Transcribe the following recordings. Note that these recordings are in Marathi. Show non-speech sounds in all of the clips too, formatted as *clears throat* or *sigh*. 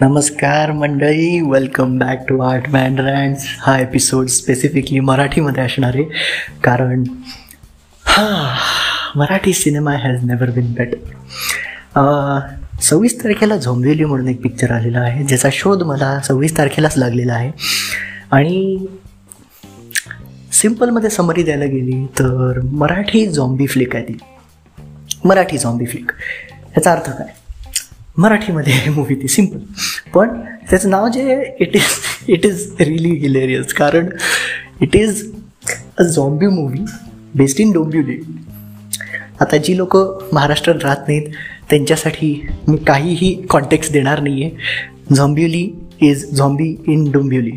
नमस्कार मंडळी welcome back to art man rants हा एपिसोड स्पेसिफिकली मराठीमध्ये असणार आहे. कारण हा Marathi cinema has never been better सव्वीस तारखेला झोंबिवली म्हणून एक पिक्चर आलेला आहे ज्याचा शोध मला सव्वीस तारखेलाच लागलेला आहे. आणि सिम्पलमध्ये समरी द्यायला गेली तर मराठी झॉम्बी फ्लिक आहे ती. मराठी झॉम्बी फ्लिक ह्याचा अर्थ काय? मराठीमध्ये मूवी ती सिंपल पण त्याचं नाव जे it is it is really hilarious कारण it is a zombie movie based in Dombivli आता जी लोक महाराष्ट्रात राहत नाहीत त्यांच्यासाठी मी काहीही कॉन्टेक्स्ट देणार नाही आहे Zombivli is zombie in Dombivli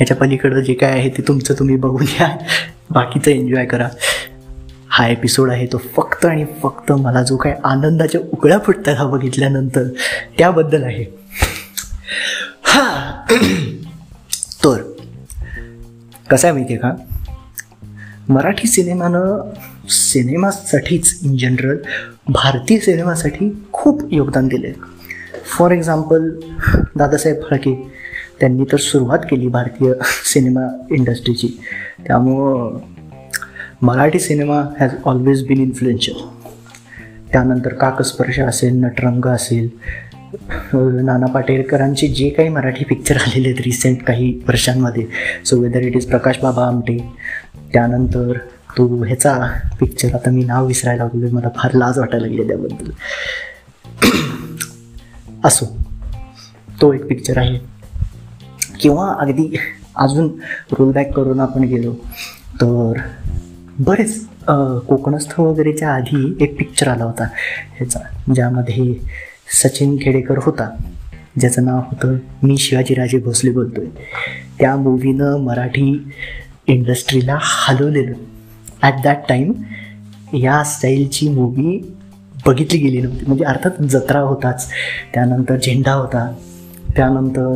याच्या पलीकडं जे काय आहे ते तुमचं तुम्ही बघून घ्या. बाकीचं एन्जॉय करा. हा एपिसोड आहे तो फक्त आणि फक्त मला जो काय आनंदाच्या उकळ्या फुटतात हा बघितल्यानंतर त्याबद्दल आहे. हा. *clears throat* तर कसं आहे माहिती आहे का? मराठी सिनेमानं सिनेमासाठीच इन जनरल भारतीय सिनेमासाठी खूप योगदान दिले फॉर एक्झाम्पल दादासाहेब फाळके त्यांनी तर सुरुवात केली भारतीय सिनेमा इंडस्ट्रीची त्यामुळं Marathi cinema has always been influential त्यानंतर काकस्पर्श असेल नटरंग असेल नाना पाटेकरांचे जे काही मराठी पिक्चर आलेले आहेत रिसेंट काही वर्षांमध्ये. So whether it is Prakash Baba Amte त्यानंतर तो ह्याचा पिक्चर आता मी नाव विसरायला लागलो मला फार लाज वाटायला लागली त्याबद्दल. *clears throat* असो तो एक पिक्चर आहे. किंवा अगदी अजून रोलबॅक करून आपण गेलो तर बरेच कोकणस्थ वगैरेच्या आधी एक पिक्चर आला होता. ह्याचा ज्यामध्ये सचिन खेडेकर होता. ज्याचं नाव होतं मी शिवाजीराजे भोसले बोलतोय. त्या मूवीनं मराठी इंडस्ट्रीला हलवलेलं. ॲट दॅट टाईम या स्टाईलची मूवी बघितली गेली नव्हती. म्हणजे अर्थात जत्रा होताच. त्यानंतर झेंडा होता. त्यानंतर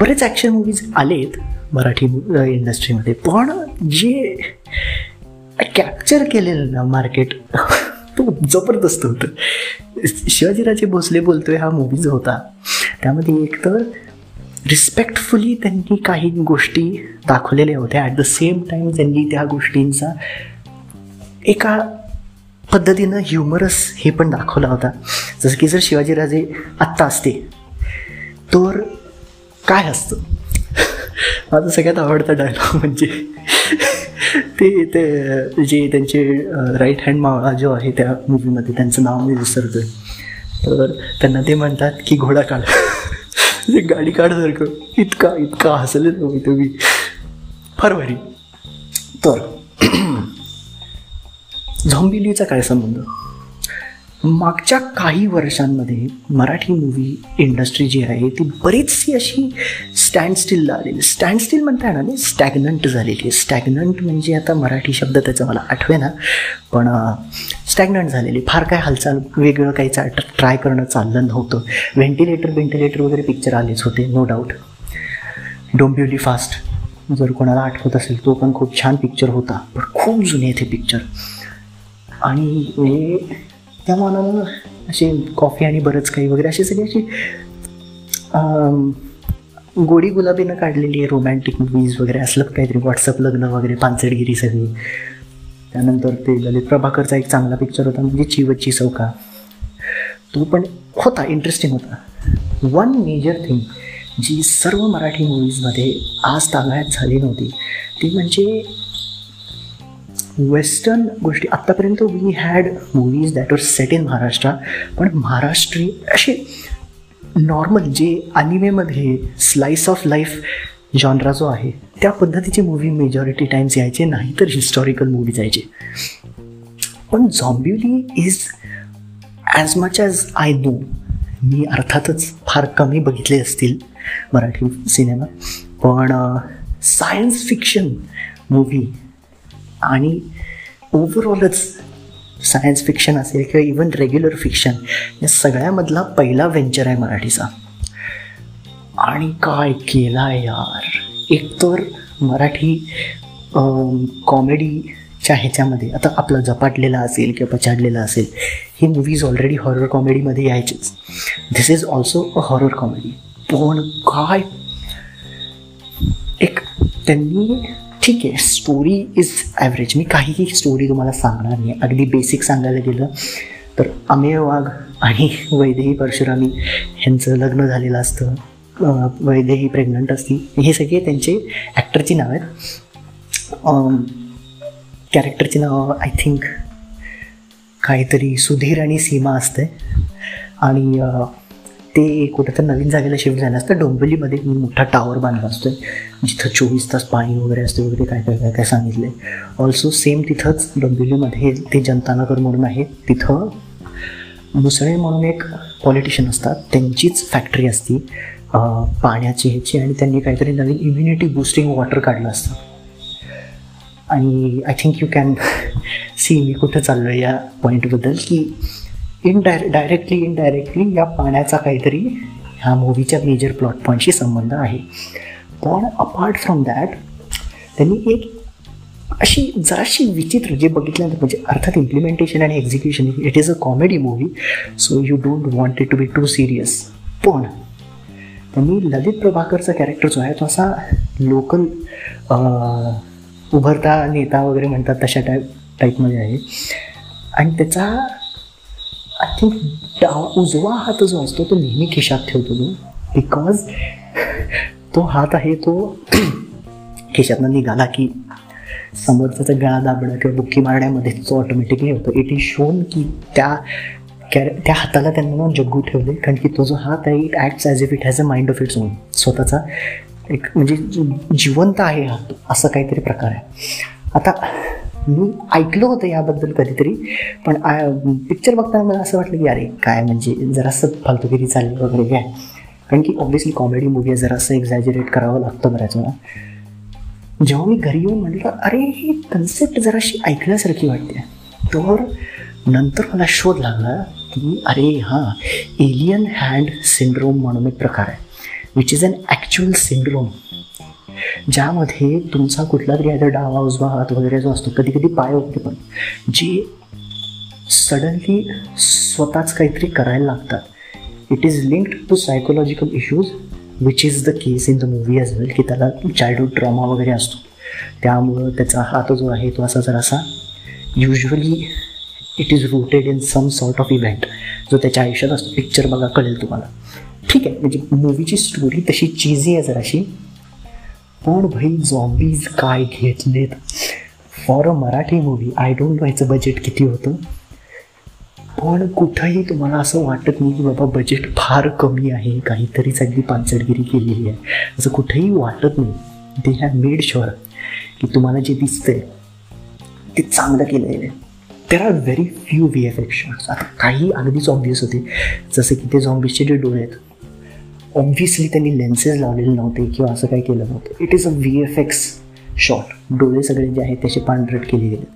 बरेच ॲक्शन मूवीज आलेत मराठी इंडस्ट्रीमध्ये पण जे कॅप्चर केलेलं ना मार्केट तो जबरदस्त होतं. शिवाजीराजे भोसले बोलतोय हा मूवी जो होता. त्यामध्ये एक तर रिस्पेक्टफुली त्यांनी काही गोष्टी दाखवलेल्या होत्या. ॲट द सेम टाईम त्यांनी त्या गोष्टींचा एका पद्धतीनं ह्युमरस हे पण दाखवला होता. जसं की जर शिवाजीराजे आत्ता असते तर काय असतं? *laughs* माझा सगळ्यात आवडता डायलॉग म्हणजे ते ते जे त्यांचे राईट हँड मावळा जो आहे त्या मूवीमध्ये त्यांचं नाव मी विसरतोय. तर त्यांना ते म्हणतात की घोडा काढ. *laughs* जे गाडी काढसारखं इतका इतका हसले तुम्ही तुम्ही. फार भारी. तर *clears throat* झॉम्बिलीचा काय संबंध? मागच्या काही वर्षांमध्ये मराठी मूवी इंडस्ट्री जी आहे ती बरीचशी अशी स्टँड स्टिलला आलेली. स्टँड स्टिल म्हणता येणार नाही स्टॅग्नंट झालेली. आहे स्टॅग्नंट म्हणजे आता मराठी शब्द त्याचा मला आठवे ना पण स्टॅग्नंट झालेली. फार काय हालचाल वेगळं काही चा ट्राय करणं चाललं नव्हतं. व्हेंटिलेटर व्हेंटिलेटर वगैरे पिक्चर आलेच होते नो डाऊट डोंबिवली फास्ट जर कोणाला आठवत असेल तो पण खूप छान पिक्चर होता. पण खूप जुने ते पिक्चर आणि त्या मानानं असे कॉफी आणि बरंच काही वगैरे अशी सगळी अशी गोडी गुलाबीनं काढलेली आहे रोमॅन्टिक मूवीज वगैरे असलं काहीतरी व्हॉट्सअप लग्न वगैरे पानसडगिरी सगळी. त्यानंतर ते ललित प्रभाकरचा एक चांगला पिक्चर होता म्हणजे चिवची चौका. तो पण होता इंटरेस्टिंग होता. वन मेजर थिंग जी सर्व मराठी मूवीजमध्ये आज तागायत झाली नव्हती ती म्हणजे वेस्टर्न गोष्टी. आत्तापर्यंत we had movies that were set in Maharashtra पण महाराष्ट्री असे नॉर्मल जे अनिमेमध्ये स्लाइस ऑफ लाईफ जॉनरा जो आहे त्या पद्धतीचे मूवी मेजॉरिटी टाईम्स यायचे नाही तर हिस्टॉरिकल मूवी जायचे. पण Zombivli is as much as I know मी अर्थातच फार कमी बघितले असतील मराठी सिनेमा पण सायन्स फिक्शन मूवी आणि ओव्हरऑलच सायन्स फिक्शन असेल किंवा इवन रेग्युलर फिक्शन या सगळ्यामधला पहिला व्हेंचर आहे मराठीचा. आणि काय केला आहे यार एकतर मराठी कॉमेडीच्या ह्याच्यामध्ये आता आपलं झपाटलेला असेल किंवा पछाडलेला असेल ही मूवीज ऑलरेडी हॉरर कॉमेडीमध्ये यायचीच. This is also a horror comedy पण काय? एक त्यांनी ठीक आहे. स्टोरी इज ॲव्हरेज मी काहीही स्टोरी तुम्हाला सांगणार नाही. अगदी बेसिक सांगायला गेलं तर अमेय वाघ आणि वैदेही परशुरामी ह्यांचं लग्न झालेलं असतं. वैदेही प्रेग्नंट असती हे सगळे त्यांचे ॲक्टरची नाव आहेत. कॅरेक्टरची नाव आय थिंक काहीतरी सुधीर आणि सीमा असते आणि ते कुठं तर नवीन जागेला शिफ्ट झालं असतं. डोंबिवलीमध्ये मी मोठा टावर बांधला असतो जिथं चोवीस तास पाणी वगैरे असते वगैरे काय काय काय काय सांगितलं आहे ऑल्सो सेम तिथंच डोंबिवलीमध्ये ते जनतानगर म्हणून आहे. तिथं मुसळे म्हणून एक पॉलिटिशियन असतात. त्यांचीच फॅक्टरी असती. पाण्याची ह्याची आणि त्यांनी काहीतरी नवीन इम्युनिटी बुस्टिंग वॉटर काढलं असतं. आणि I think you can see मी कुठं चाललो आहे या पॉईंटबद्दल की इनडायरे डायरेक्टली इनडायरेक्टली या पाण्याचा काहीतरी ह्या मूवीच्या मेजर प्लॉट पॉईंटशी संबंध आहे. पण अपार्ट फ्रॉम दॅट त्यांनी एक अशी जराशी विचित्र जे बघितल्यानंतर म्हणजे अर्थात इम्प्लिमेंटेशन आणि execution it is a comedy movie so you don't want it to be too serious पण त्यांनी ललित प्रभाकरचा कॅरेक्टर जो आहे तो असा लोकल उभरता नेता वगैरे म्हणतात तशा टाईप टाईपमध्ये आहे. आणि त्याचा आय थिंक डाव उजवा हात जो असतो तो नेहमी खिशात ठेवतो तो बिकॉज तो हात आहे तो *clears throat* खिशातनं निघाला की समोरचा गळा दाबणं किंवा बुक्की मारण्यामध्ये तो ऑटोमॅटिकली होतो. इट इज शोन की त्या कॅर त्या हाताला त्यांना जग्गू ठेवले. कारण की तो जो हात आहे it acts as if it has a mind of its own स्वतःचा एक म्हणजे जिवंत आहे हात तो असं काहीतरी प्रकार आहे. आता मी ऐकलं होतं याबद्दल कधीतरी, पण पिक्चर बघताना मला असं वाटलं की अरे, काय म्हणजे जरासं फालतुगिरी चालली वगैरे काय? कारण की ऑब्व्हियसली कॉमेडी मूवी आहे, जरासं एक्झॅजरेट करावं लागतं बऱ्याच वेळा. जेव्हा मी घरी येऊन म्हटलं, अरे, ही कन्सेप्ट जराशी ऐकण्यासारखी वाटते. तर नंतर मला शोध लागला की, अरे, हाँ एलियन हँड सिंड्रोम म्हणून एक प्रकार आहे which is an actual syndrome ज्यामध्ये तुमचा कुठला तरी आता डावा उजवा हात वगैरे जो असतो कधी कधी पाय वगैरे पण जे सडनली स्वतःच काहीतरी करायला लागतात. It is linked to psychological issues which is the case in the movie as well की त्याला चाइल्डहूड ड्रामा वगैरे असतो. त्यामुळं त्याचा हात जो आहे तो असा जरासा usually it is rooted in some sort of event जो त्याच्या आयुष्यात असतो. पिक्चर बघा कळेल तुम्हाला. ठीक आहे म्हणजे मूवीची स्टोरी तशी चीजी आहे जराशी पण भाई झॉम्बीज काय घेतलेत for a Marathi movie I don't know याचं बजेट किती होतं. पण कुठंही तुम्हाला असं वाटत नाही की बाबा बजेट फार कमी आहे काहीतरीच अगदी पानसडगिरी केलेली आहे. असं कुठंही वाटत नाही. दे हॅव मेड शुअर की तुम्हाला जे दिसतंय ते चांगलं केलेलं आहे. There are very few V F actions आता काही अगदीच ऑब्वियस होते. जसं की ते झॉम्बीजचे जे डोळे आहेत ऑब्व्हियसली त्यांनी लेन्सेस लावलेले नव्हते किंवा असं काही केलं नव्हतं. It is a V F X shot डोळे सगळे जे आहेत त्याचे पांढरट केले गेले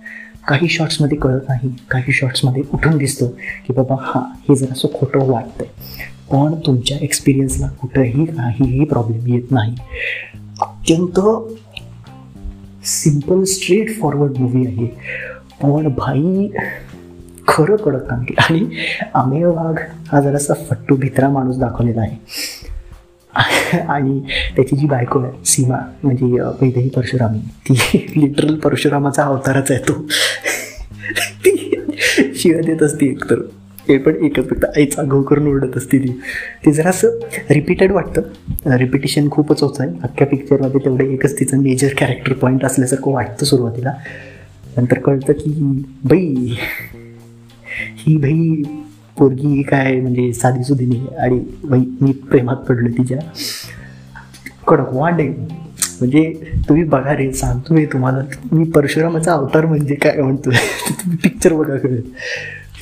काही शॉट्समध्ये कळत नाही काही शॉट्समध्ये उठून दिसतं की बाबा हां हे जरासं खोटं वाटतंय. पण तुमच्या एक्सपिरियन्सला कुठंही काहीही प्रॉब्लेम येत नाही. अत्यंत सिंपल स्ट्रेट फॉरवर्ड मूवी आहे. पण भाई खरं कळत नाही. आणि अमेय वाघ हा जरासा फट्टू भित्रा माणूस दाखवलेला आहे. *laughs* आणि त्याची जी बायको आहे सीमा म्हणजे वैदेही परशुरामी ती लिटरल परशुरामाचा अवतारच आहे तो. *laughs* ती शिव्या देत असते एकतर. ते पण एकच फक्त आईचा घो करून उडत असते ती. ते जरासं रिपीटेड वाटतं. रिपिटेशन खूपच होतं आहे अख्ख्या पिक्चरमध्ये तेवढं एकच तिचं मेजर कॅरेक्टर पॉईंट असल्यासारखं वाटतं सुरुवातीला. नंतर कळतं की बाई ही बाई पोरगी काय म्हणजे साधी सुधी नाही. आणि मी प्रेमात पडलो तिच्या. कडक वांड म्हणजे तुम्ही बघा रे सांगतो मी तुम्हाला. मी परशुरामाचा अवतार म्हणजे काय म्हणतो *laughs* तुम्ही पिक्चर बघा कळेल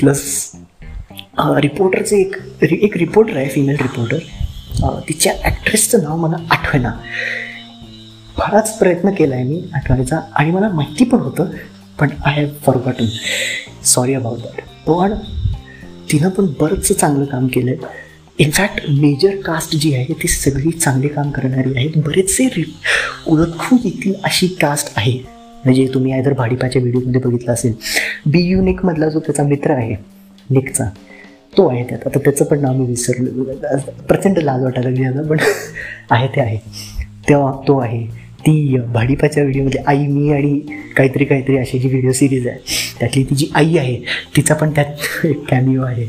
प्लस रिपोर्टरचं एक एक रिपोर्टर आहे फिमेल रिपोर्टर तिच्या ॲक्ट्रेसचं नाव मला आठवेना. फारच प्रयत्न केला आहे मी आठवायचा आणि मला माहिती पण होतं पण I have forgotten sorry about that पण तिनं पण बरंचसं चांगलं काम केलं आहे इनफॅक्ट मेजर कास्ट जी आहे ती सगळी चांगले काम करणारी आहेत. बरेचसे रि ओळखून येतील अशी कास्ट आहे. म्हणजे तुम्ही आयदर भाडीपाच्या व्हिडिओमध्ये बघितलं असेल. बी यू निकमधला जो त्याचा मित्र आहे निकचा तो आहे त्यात. आता त्याचं पण नाव मी विसरलो. प्रचंड लाज वाटायला लागली आता पण *laughs* आहे ते आहे. तेव्हा तो आहे. ती भाडीपाच्या व्हिडिओमध्ये आई मी आणि काहीतरी काहीतरी अशी जी व्हिडिओ सिरीज आहे त्यातली ती जी आई आहे तिचा पण त्यात एक कॅमिओ आहे.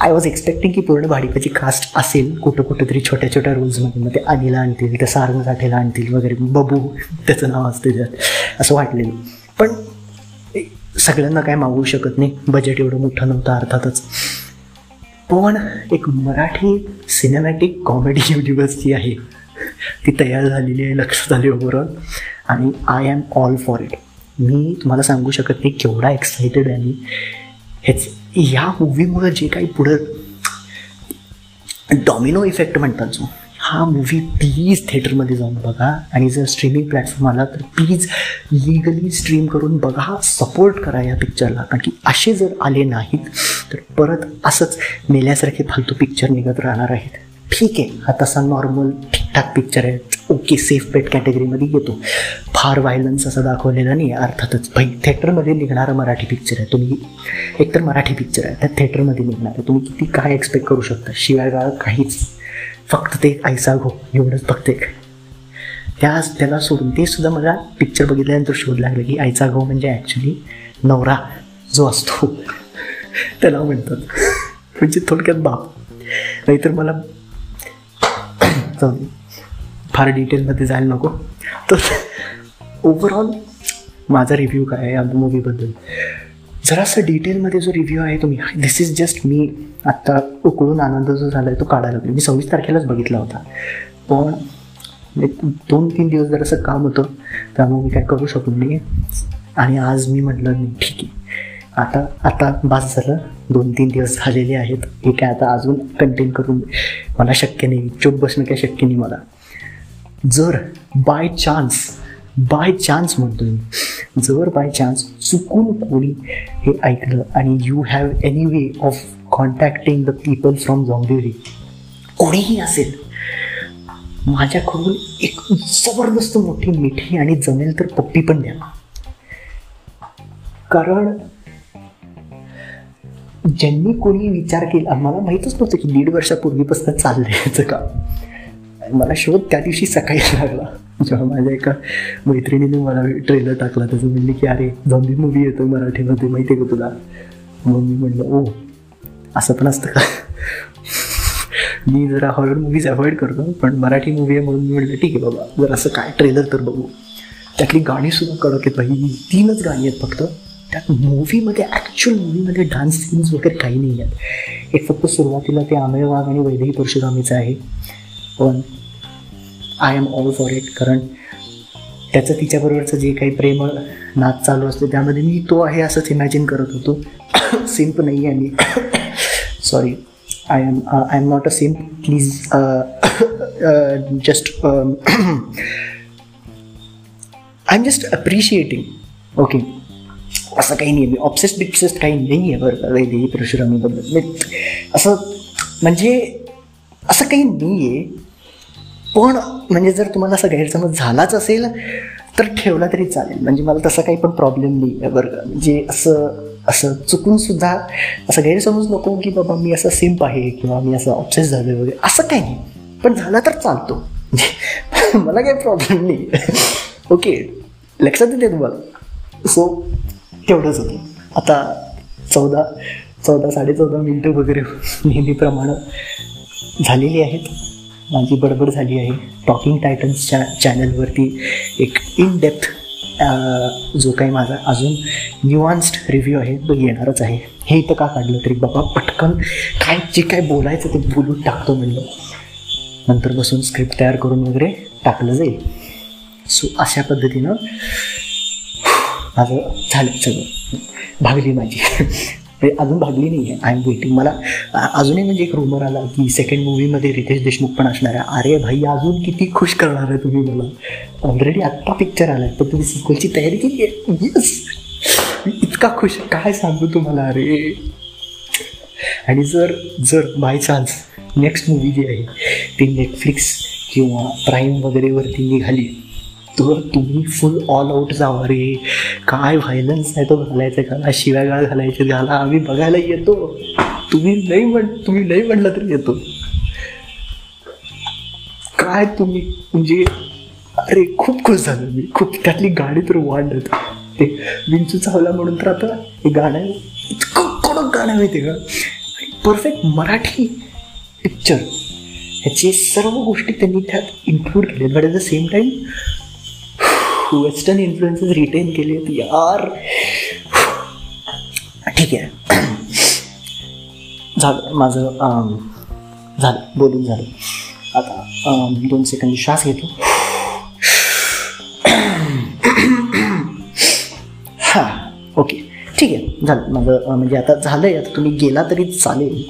आय वॉज एक्सपेक्टिंग की पूर्ण भाडीपाची कास्ट असेल कुठं कुठं तरी छोट्या छोट्या रोल्समध्ये मग ते अनिला आणतील त्या सारंग साठेला आणतील वगैरे. बबू त्याचं नाव असते त्यात. असं वाटलेलं. पण सगळ्यांना काय मागवू शकत नाही. बजेट एवढं मोठं नव्हतं अर्थातच. पण एक मराठी सिनेमॅटिक कॉमेडी युनिव्हर्स जी आहे ती तयार झालेली आहे लक्षात आली ओव्हरऑल आणि I am all for it मी तुम्हाला सांगू शकत नाही केवढा एक्सायटेड आहे मी. हेच ह्या मूवीमुळं जे काही पुढं डॉमिनो इफेक्ट म्हणतात जो हा मूवी प्लीज थिएटरमध्ये जाऊन बघा. आणि जर स्ट्रीमिंग प्लॅटफॉर्म आला तर प्लीज लिगली स्ट्रीम करून बघा सपोर्ट करा या पिक्चरला कारण की असे जर आले नाहीत तर परत असंच मेल्यासारखे फालतू पिक्चर निघत राहणार आहेत. ठीक आहे. हा तसा नॉर्मल ठीकठाक पिक्चर आहे. ओके सेफ पेट कॅटेगरीमध्ये येतो. फार व्हायलन्स असा दाखवलेला नाही अर्थातच भाई थिएटरमध्ये निघणारा मराठी पिक्चर आहे. तुम्ही एकतर मराठी पिक्चर आहे. त्या थिएटरमध्ये निघणार आहे. तुम्ही किती काय एक्सपेक्ट करू शकता? शिवाय गाळ काहीच. फक्त ते ऐसा घो. एवढंच फक्त एक. त्या त्याला सोडून ते सुद्धा मला पिक्चर बघितल्यानंतर शोध लागलं की आईचा घो म्हणजे ॲक्च्युली नवरा जो असतो. *laughs* त्याला म्हणतात. म्हणजे थोडक्यात बाप. नाहीतर मला जाऊ फार डिटेलमध्ये जायला नको. तर ओव्हरऑल माझा रिव्ह्यू काय आहे या मूवीबद्दल जरासं डिटेलमध्ये जो रिव्ह्यू आहे तुम्ही दिस इज जस्ट मी आत्ता उकळून आनंद जो झाला आहे तो काढायला लागलो मी सव्वीस तारखेलाच बघितला होता. पण दोन तीन दिवस जरासं काम होतं त्यामुळे मी काय करू शकलो नाही आणि आज मी म्हटलं नाही ठीक आहे. आता आता बास झालं. दोन तीन दिवस झालेले आहेत. हे काय आता अजून कंटेन करून मला शक्य नाही. चुप बसणं काय शक्य नाही मला. जर बाय चान्स बाय चान्स म्हणतो मी जर बाय चान्स चुकून कोणी हे ऐकलं आणि you have any way of contacting the people from Zombivli कोणीही असेल माझ्याकडून एक जबरदस्त मोठी मिठी आणि जमेल तर पप्पी पण द्या. कारण ज्यांनी कोणी विचार केला मला माहीतच नव्हतं की दीड वर्षापूर्वीपासून चाललं याचं काम. मला शोध त्या दिवशी सकाळी लागला. जेव्हा माझ्या एका मैत्रिणीने मला ट्रेलर टाकला त्याचं म्हणले की अरे झॉम्बी मूवी येतो मराठीमध्ये माहिती आहे का तुला? मग मी म्हणलं ओ असं पण असतं का? मी जरा हॉरर मूवीज अवॉइड करतो पण मराठी मूवी आहे म्हणून मी म्हटलं ठीक आहे बाबा जर असं काय ट्रेलर तर बघू. त्यातली गाणीसुद्धा कडक आहेत बाई तीनच गाणी आहेत फक्त. त्यात मूवीमध्ये ॲक्च्युअल मूवीमध्ये डान्स सीन्स वगैरे काही नाही आहेत. एक फक्त सुरुवातीला ते आमेळ वाघ आणि वैदेही परशुरामीचं आहे. पण I am all for it कारण त्याचं तिच्याबरोबरचं जे काही प्रेम नाच चालू असते त्यामध्ये मी तो आहे असंच इमॅजिन करत होतो. *coughs* सिम्प नाही आहे मी. Sorry I am I am not a simp please just I am just appreciating okay असं काही नाही. आहे मी ऑप्सेस्ट बिप्सेस्ट काही नाही आहे बरं वैदेही परशुरामीबद्दल मी असं म्हणजे असं काही नाही आहे पण म्हणजे जर तुम्हाला असं गैरसमज झालाच असेल तर ठेवला तरी चालेल. म्हणजे मला तसा काही पण प्रॉब्लेम नाही आहे बरं म्हणजे असं असं चुकूनसुद्धा असं गैरसमज नको की बाबा मी असं सिम्प आहे किंवा मी असं ऑप्सेस झालो वगैरे. असं काही नाही. पण झाला तर चालतो. म्हणजे *laughs* मला काही प्रॉब्लेम नाही ओके लक्षात येते तुम्हाला? सो तेवढंच होतं. आता चौदा चौदा साडेचौदा मिनटं वगैरे नेहमीप्रमाणे झालेली आहेत. माझी बडबड झाली आहे. टॉकिंग टायटन्सच्या चॅनलवरती एक इन डेप्थ जो काही माझा अजून न्युआन्स्ड रिव्ह्यू आहे तो येणारच आहे. हे इथं का काढलं तरी बाबा पटकन काय जे काय बोलायचं ते बोलून टाकतो म्हणलं. नंतर बसून स्क्रिप्ट तयार करून वगैरे टाकलं जाईल. सो अशा पद्धतीनं माझं झालं सगळं. भागली माझी. म्हणजे अजून भागली नाही आहे आय एम वेटिंग मला अजूनही म्हणजे एक रुमर आला की सेकंड मूवीमध्ये रितेश देशमुख पण असणार आहे. अरे भाई अजून किती खुश करणार आहे तुम्ही मला. ऑलरेडी आत्ता पिक्चर आला आहे पण तुम्ही सिक्वलची तयारी केली आहे. येस इतका खुश काय सांगू तुम्हाला? अरे. आणि जर जर बाय चान्स नेक्स्ट मूवी जी आहे ती नेटफ्लिक्स किंवा प्राईम वगैरेवरती निघाली तर तुम्ही फुल ऑल आउट जावा रे काय व्हायलन्स आहे तो घालायचा घाला शिव्यागाळ घालायचे घाला आम्ही बघायला येतो. तुम्ही नाही म्हण तुम्ही नाही म्हणलं तरी येतो. काय तुम्ही म्हणजे अरे खूप खुश झालो मी. खूप त्यातली गाडी तर वाढत. ते विंचू चावला म्हणून तर आता हे गाणं इतकं कडक गाणं माहिती का? परफेक्ट मराठी पिक्चर ह्याचे सर्व गोष्टी त्यांनी त्यात इन्क्लूड केले but at the same time western influences retain केले यार। ठीक आहे झालं माझं झालं बोलून झालं. आता दोन सेकंद श्वास घेतो. हां ओके. ठीक आहे झालं. माझं म्हणजे आता झालं आहे आता तुम्ही गेला तरी चालेल.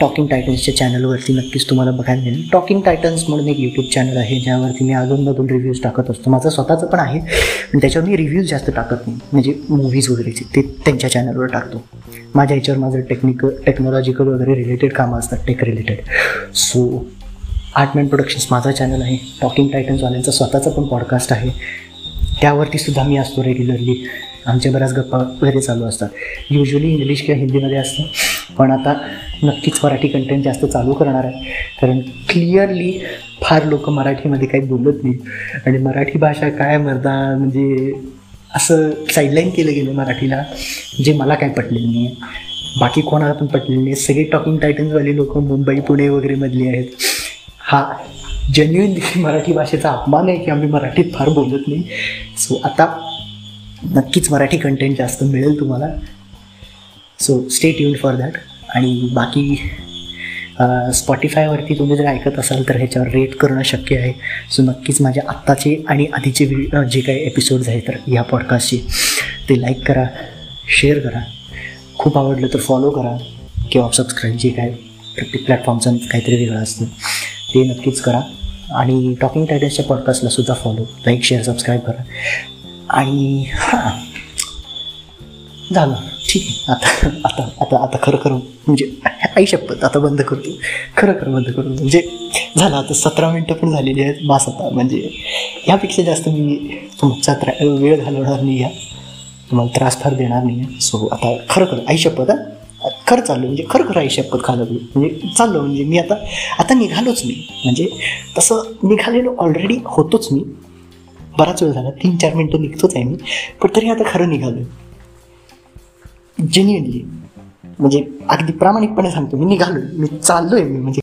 टॉकिंग टायटन्सच्या चॅनलवरती नक्कीच तुम्हाला बघायला मिळेल. टॉकिंग टायटन्स म्हणून एक यूट्यूब चॅनल आहे ज्यावरती मी अजूनमधून रिव्ह्यूज टाकत असतो. माझं स्वतःचं पण आहे पण त्याच्यावर मी रिव्ह्यूज जास्त टाकत नाही. म्हणजे मूव्हीज वगैरेचे ते त्यांच्या चॅनलवर टाकतो. माझ्या ह्याच्यावर माझं टेक्निकल टेक्नॉलॉजिकल वगैरे रिलेटेड कामं असतात tech related so Artman productions माझा चॅनल आहे. टॉकिंग टायटन्सवाल्यांचा स्वतःचा पण पॉडकास्ट आहे. त्यावरती सुद्धा मी असतो रेग्युलरली आमच्या बऱ्याच गप्पा वगैरे चालू असतात. युजली इंग्लिश किंवा हिंदीमध्ये असतं. पण आता नक्कीच मराठी कंटेंट जास्त चालू करणार आहे. कारण क्लिअरली फार लोक मराठीमध्ये काही बोलत नाही आणि मराठी भाषा काय मर्दा म्हणजे असं साईडलाईन केलं गेलं मराठीला जे मला काय पटलेलं नाही आहे. बाकी कोणाला पण पटलेलं नाही सगळे टॉकिंग टायटन्सवाले लोक मुंबई पुणे वगैरे मधली आहेत. हा जेन्युइनली *laughs* मराठी भाषेचा अपमान आहे की आम्ही मराठीत फार बोलत नाही. सो आता नक्कीच मराठी कंटेंट जास्त मिळेल तुम्हाला. So stay tune for that आणि बाकी स्पॉटीफायवरती तुम्ही जर ऐकत असाल तर ह्याच्यावर रेट करणं शक्य आहे. सो नक्कीच माझ्या आत्ताचे आणि आधीचे जे काही एपिसोड्स आहेत तर ह्या पॉडकास्टचे ते लाईक करा शेअर करा. खूप आवडलं तर फॉलो करा किंवा सबस्क्राईब जे काय प्रत्येक प्लॅटफॉर्मचं काहीतरी वेगळं असतं ते नक्कीच करा. आणि टॉकिंग टायटल्सच्या पॉडकास्टला सुद्धा फॉलो लाईक शेअर सबस्क्राईब करा. आणि हां झालं. ठीक आहे. आता आता आता आता खरं खरं म्हणजे आई शपथ आता बंद करतो. खरं खरं बंद करतो. म्हणजे झालं आता सतरा मिनटं पण झालेली आहेत. मास आता म्हणजे ह्यापेक्षा जास्त मी तुमचा त्रा वेळ घालवणार नाही या. तुम्हाला त्रास फार देणार नाही आहे सो आता खरं खरं आई शपथ हा. खरं चाललो म्हणजे खरं खरं आई शपथ घालवली म्हणजे चाललो म्हणजे मी आता आता निघालोच मी म्हणजे तसं निघालेलो ऑलरेडी होतोच मी. बराच वेळ झाला तीन चार मिनटं निघतोच आहे मी. पण तरी आता खरं निघालो जेन्युनली म्हणजे अगदी प्रामाणिकपणे सांगतो. मी निघालो मी चाललोय मी. म्हणजे